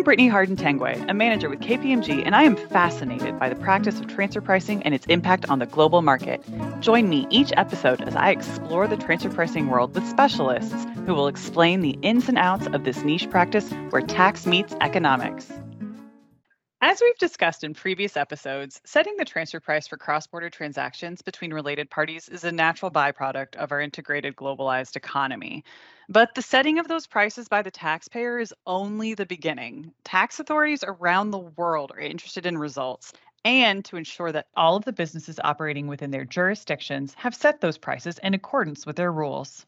I'm Brittany Harden Tangway, a manager with KPMG, and I am fascinated by the practice of transfer pricing and its impact on the global market. Join me each episode as I explore the transfer pricing world with specialists who will explain the ins and outs of this niche practice where tax meets economics. As we've discussed in previous episodes, setting the transfer price for cross border transactions between related parties is a natural byproduct of our integrated globalized economy. But the setting of those prices by the taxpayer is only the beginning. Tax authorities around the world are interested in results and to ensure that all of the businesses operating within their jurisdictions have set those prices in accordance with their rules.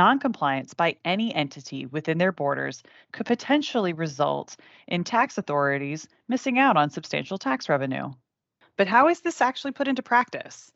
Noncompliance by any entity within their borders could potentially result in tax authorities missing out on substantial tax revenue. But how is this actually put into practice?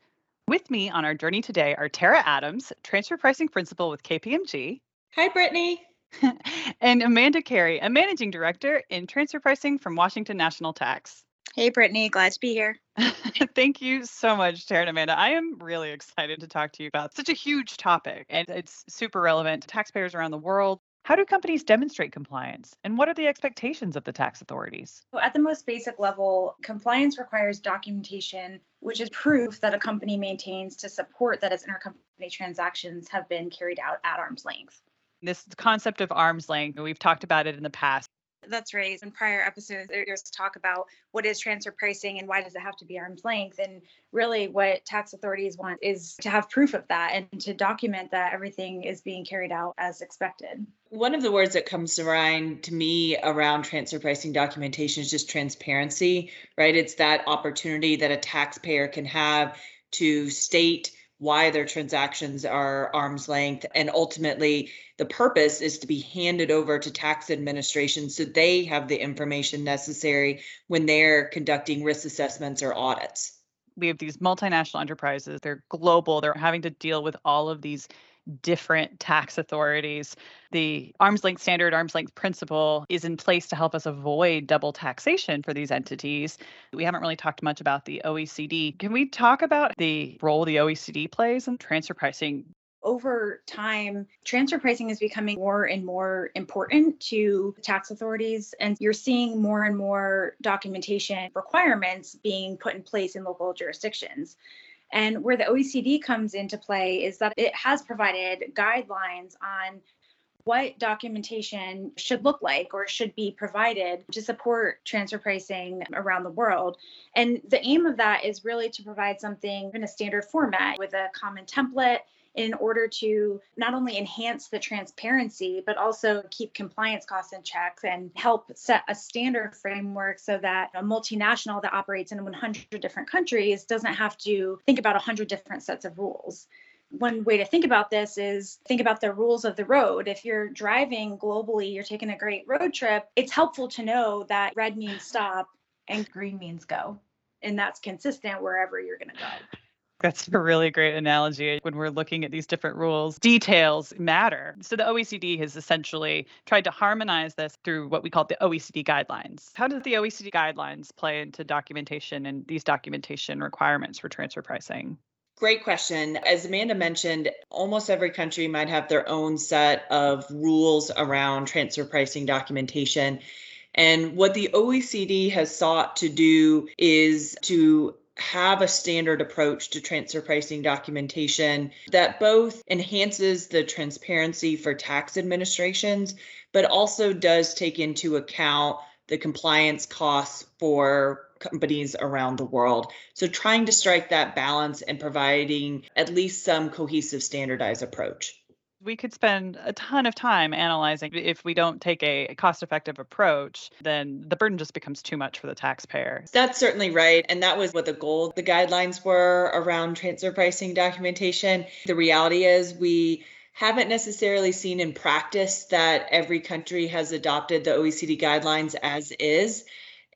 With me on our journey today are Tara Adams, Transfer Pricing Principal with KPMG. Hi, Brittany. and Amanda Carey, a Managing Director in Transfer Pricing from Washington National Tax. Hey, Brittany, glad to be here. Thank you so much, Tara and Amanda. I am really excited to talk to you about such a huge topic, and it's super relevant to taxpayers around the world. How do companies demonstrate compliance? And what are the expectations of the tax authorities? So, at the most basic level, compliance requires documentation, which is proof that a company maintains to support that its intercompany transactions have been carried out at arm's length. This concept of arm's length, we've talked about it in the past. That's right. In prior episodes, there's talk about what is transfer pricing and why does it have to be arm's length. And really, what tax authorities want is to have proof of that and to document that everything is being carried out as expected. One of the words that comes to mind to me around transfer pricing documentation is just transparency, right? It's that opportunity that a taxpayer can have to state why their transactions are arm's length and ultimately the purpose is to be handed over to tax administration so they have the information necessary when they're conducting risk assessments or audits. We have these multinational enterprises, they're global, they're having to deal with all of these different tax authorities. The arm's length standard, arm's length principle is in place to help us avoid double taxation for these entities. We haven't really talked much about the OECD. Can we talk about the role the OECD plays in transfer pricing over time, transfer pricing is becoming more and more important to tax authorities. And you're seeing more and more documentation requirements being put in place in local jurisdictions. And where the OECD comes into play is that it has provided guidelines on what documentation should look like or should be provided to support transfer pricing around the world. And the aim of that is really to provide something in a standard format with a common template in order to not only enhance the transparency, but also keep compliance costs in check and help set a standard framework so that a multinational that operates in 100 different countries doesn't have to think about 100 different sets of rules one way to think about this is think about the rules of the road. If you're driving globally, you're taking a great road trip, it's helpful to know that red means stop and green means go. And that's consistent wherever you're going to go. That's a really great analogy. When we're looking at these different rules, details matter. So the OECD has essentially tried to harmonize this through what we call the OECD guidelines. How does the OECD guidelines play into documentation and these documentation requirements for transfer pricing? Great question. As Amanda mentioned, almost every country might have their own set of rules around transfer pricing documentation. And what the OECD has sought to do is to have a standard approach to transfer pricing documentation that both enhances the transparency for tax administrations, but also does take into account the compliance costs for companies around the world. So, trying to strike that balance and providing at least some cohesive standardized approach we could spend a ton of time analyzing if we don't take a cost effective approach then the burden just becomes too much for the taxpayer. That's certainly right and that was what the goal the guidelines were around transfer pricing documentation. The reality is we haven't necessarily seen in practice that every country has adopted the OECD guidelines as is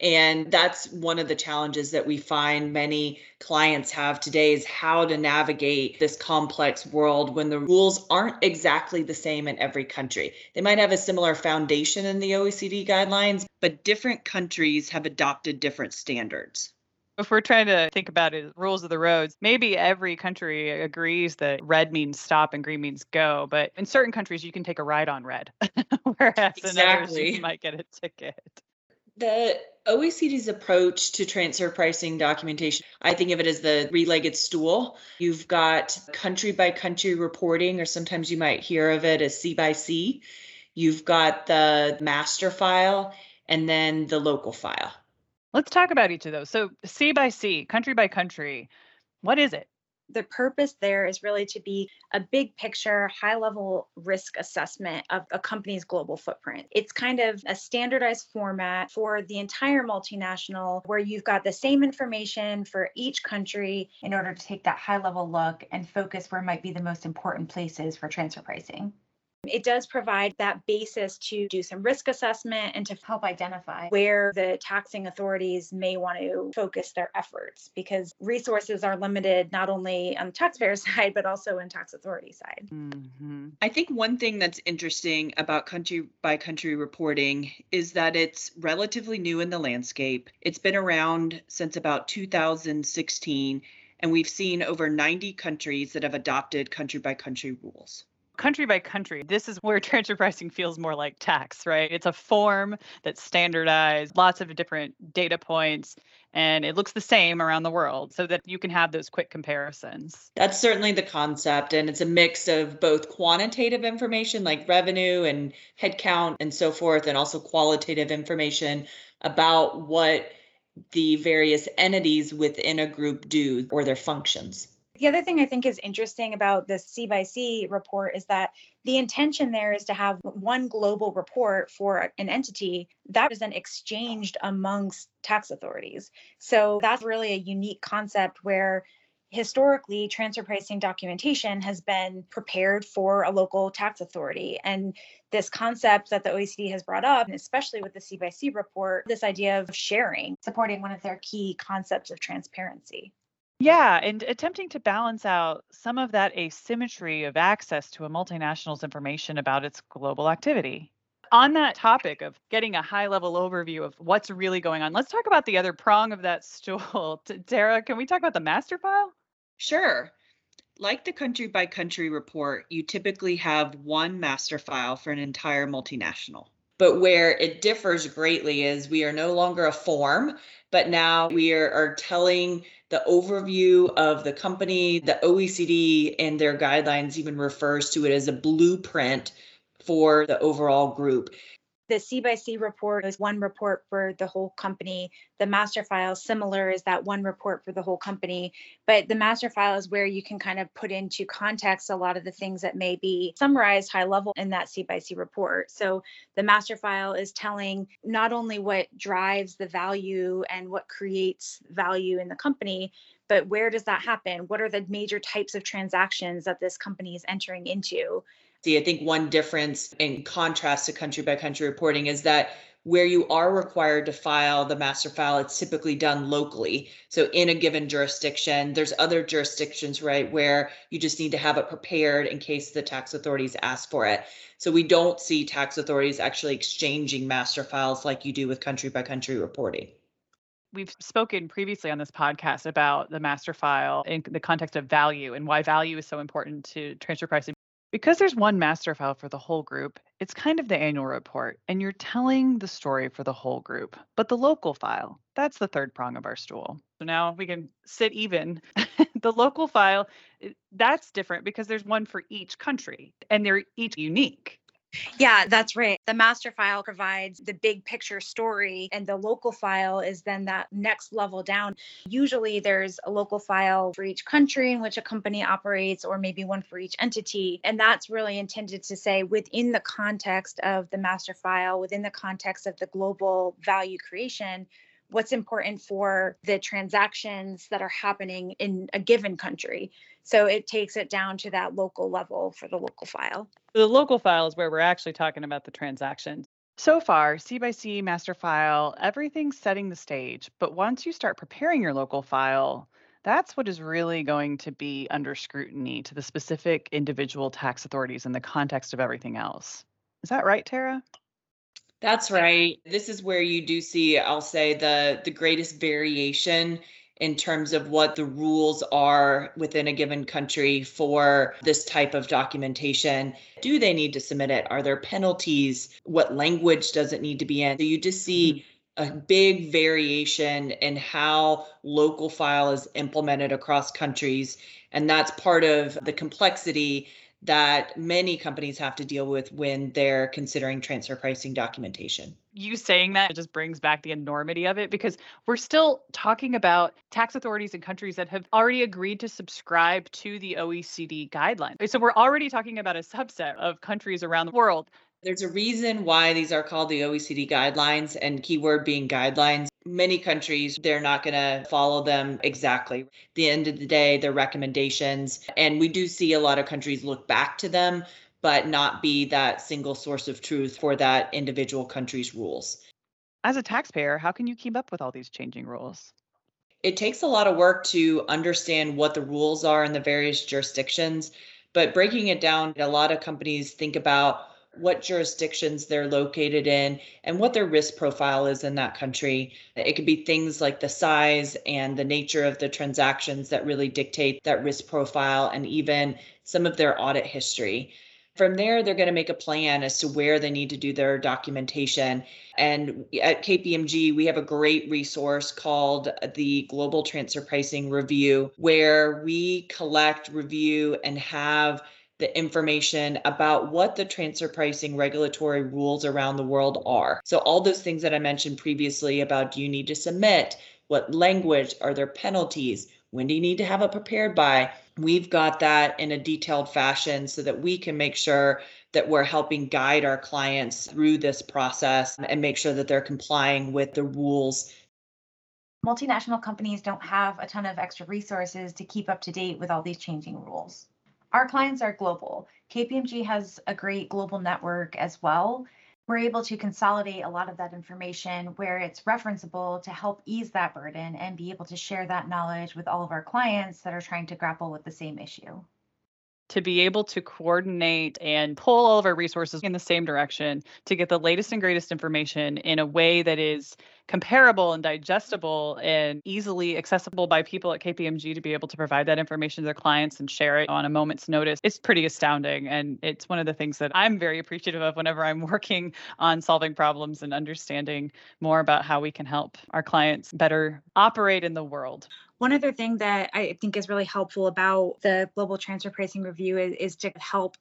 and that's one of the challenges that we find many clients have today is how to navigate this complex world when the rules aren't exactly the same in every country. They might have a similar foundation in the OECD guidelines, but different countries have adopted different standards. if we're trying to think about it, rules of the roads, maybe every country agrees that red means stop and green means go. But in certain countries, you can take a ride on red, whereas exactly. in others, you might get a ticket. The OECD's approach to transfer pricing documentation, I think of it as the three legged stool. You've got country by country reporting, or sometimes you might hear of it as C by C. You've got the master file and then the local file. Let's talk about each of those. So, C by C, country by country, what is it? The purpose there is really to be a big picture, high level risk assessment of a company's global footprint. It's kind of a standardized format for the entire multinational where you've got the same information for each country in order to take that high level look and focus where might be the most important places for transfer pricing. It does provide that basis to do some risk assessment and to help identify where the taxing authorities may want to focus their efforts because resources are limited not only on the taxpayer side, but also in tax authority side. Mm-hmm. I think one thing that's interesting about country by country reporting is that it's relatively new in the landscape. It's been around since about 2016 and we've seen over 90 countries that have adopted country by country rules country by country, this is where transfer pricing feels more like tax, right? It's a form that's standardized, lots of different data points, and it looks the same around the world so that you can have those quick comparisons. That's certainly the concept. And it's a mix of both quantitative information like revenue and headcount and so forth, and also qualitative information about what the various entities within a group do or their functions. The other thing I think is interesting about the C by C report is that the intention there is to have one global report for an entity that is then exchanged amongst tax authorities. So that's really a unique concept where historically transfer pricing documentation has been prepared for a local tax authority and this concept that the OECD has brought up and especially with the C by C report this idea of sharing supporting one of their key concepts of transparency yeah, and attempting to balance out some of that asymmetry of access to a multinational's information about its global activity. On that topic of getting a high level overview of what's really going on, let's talk about the other prong of that stool. Tara, can we talk about the master file? Sure. Like the country by country report, you typically have one master file for an entire multinational. But where it differs greatly is we are no longer a form, but now we are, are telling the overview of the company. The OECD and their guidelines even refers to it as a blueprint for the overall group. The C by C report is one report for the whole company. The master file, similar, is that one report for the whole company. But the master file is where you can kind of put into context a lot of the things that may be summarized high level in that C by C report. So the master file is telling not only what drives the value and what creates value in the company, but where does that happen? What are the major types of transactions that this company is entering into? See, I think one difference in contrast to country by country reporting is that where you are required to file the master file, it's typically done locally. So in a given jurisdiction, there's other jurisdictions, right, where you just need to have it prepared in case the tax authorities ask for it. So we don't see tax authorities actually exchanging master files like you do with country by country reporting. We've spoken previously on this podcast about the master file in the context of value and why value is so important to transfer pricing. Because there's one master file for the whole group, it's kind of the annual report, and you're telling the story for the whole group. But the local file, that's the third prong of our stool. So now we can sit even. the local file, that's different because there's one for each country, and they're each unique. Yeah, that's right. The master file provides the big picture story, and the local file is then that next level down. Usually, there's a local file for each country in which a company operates, or maybe one for each entity. And that's really intended to say within the context of the master file, within the context of the global value creation, what's important for the transactions that are happening in a given country. So it takes it down to that local level for the local file. The local file is where we're actually talking about the transactions. So far, C by C, master file, everything's setting the stage. But once you start preparing your local file, that's what is really going to be under scrutiny to the specific individual tax authorities in the context of everything else. Is that right, Tara? That's right. This is where you do see, I'll say, the the greatest variation in terms of what the rules are within a given country for this type of documentation. Do they need to submit it? Are there penalties? What language does it need to be in? So you just see a big variation in how local file is implemented across countries. And that's part of the complexity that many companies have to deal with when they're considering transfer pricing documentation. You saying that just brings back the enormity of it because we're still talking about tax authorities in countries that have already agreed to subscribe to the OECD guidelines. So we're already talking about a subset of countries around the world there's a reason why these are called the OECD guidelines and keyword being guidelines. Many countries, they're not going to follow them exactly. At the end of the day, they're recommendations. And we do see a lot of countries look back to them, but not be that single source of truth for that individual country's rules. As a taxpayer, how can you keep up with all these changing rules? It takes a lot of work to understand what the rules are in the various jurisdictions, but breaking it down, a lot of companies think about what jurisdictions they're located in, and what their risk profile is in that country. It could be things like the size and the nature of the transactions that really dictate that risk profile, and even some of their audit history. From there, they're going to make a plan as to where they need to do their documentation. And at KPMG, we have a great resource called the Global Transfer Pricing Review, where we collect, review, and have the information about what the transfer pricing regulatory rules around the world are. So, all those things that I mentioned previously about do you need to submit, what language, are there penalties, when do you need to have it prepared by? We've got that in a detailed fashion so that we can make sure that we're helping guide our clients through this process and make sure that they're complying with the rules multinational companies don't have a ton of extra resources to keep up to date with all these changing rules our clients are global. KPMG has a great global network as well. We're able to consolidate a lot of that information where it's referenceable to help ease that burden and be able to share that knowledge with all of our clients that are trying to grapple with the same issue to be able to coordinate and pull all of our resources in the same direction to get the latest and greatest information in a way that is comparable and digestible and easily accessible by people at KPMG to be able to provide that information to their clients and share it on a moment's notice. It's pretty astounding. And it's one of the things that I'm very appreciative of whenever I'm working on solving problems and understanding more about how we can help our clients better operate in the world. One other thing that I think is really helpful about the global transfer pricing review is, is to help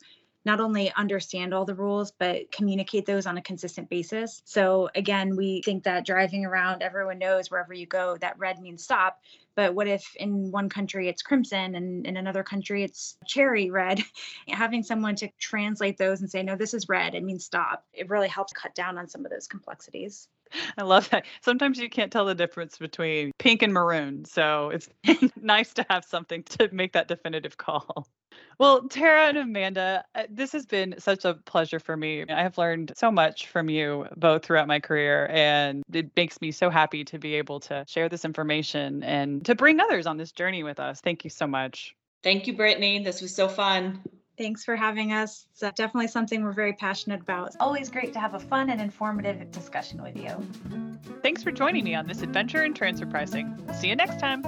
not only understand all the rules, but communicate those on a consistent basis. So, again, we think that driving around, everyone knows wherever you go that red means stop. But what if in one country it's crimson and in another country it's cherry red? Having someone to translate those and say, no, this is red, it means stop, it really helps cut down on some of those complexities. I love that. Sometimes you can't tell the difference between pink and maroon. So it's nice to have something to make that definitive call. Well, Tara and Amanda, uh, this has been such a pleasure for me. I have learned so much from you both throughout my career, and it makes me so happy to be able to share this information and to bring others on this journey with us. Thank you so much. Thank you, Brittany. This was so fun. Thanks for having us. It's uh, definitely something we're very passionate about. Always great to have a fun and informative discussion with you. Thanks for joining me on this adventure in transfer pricing. See you next time.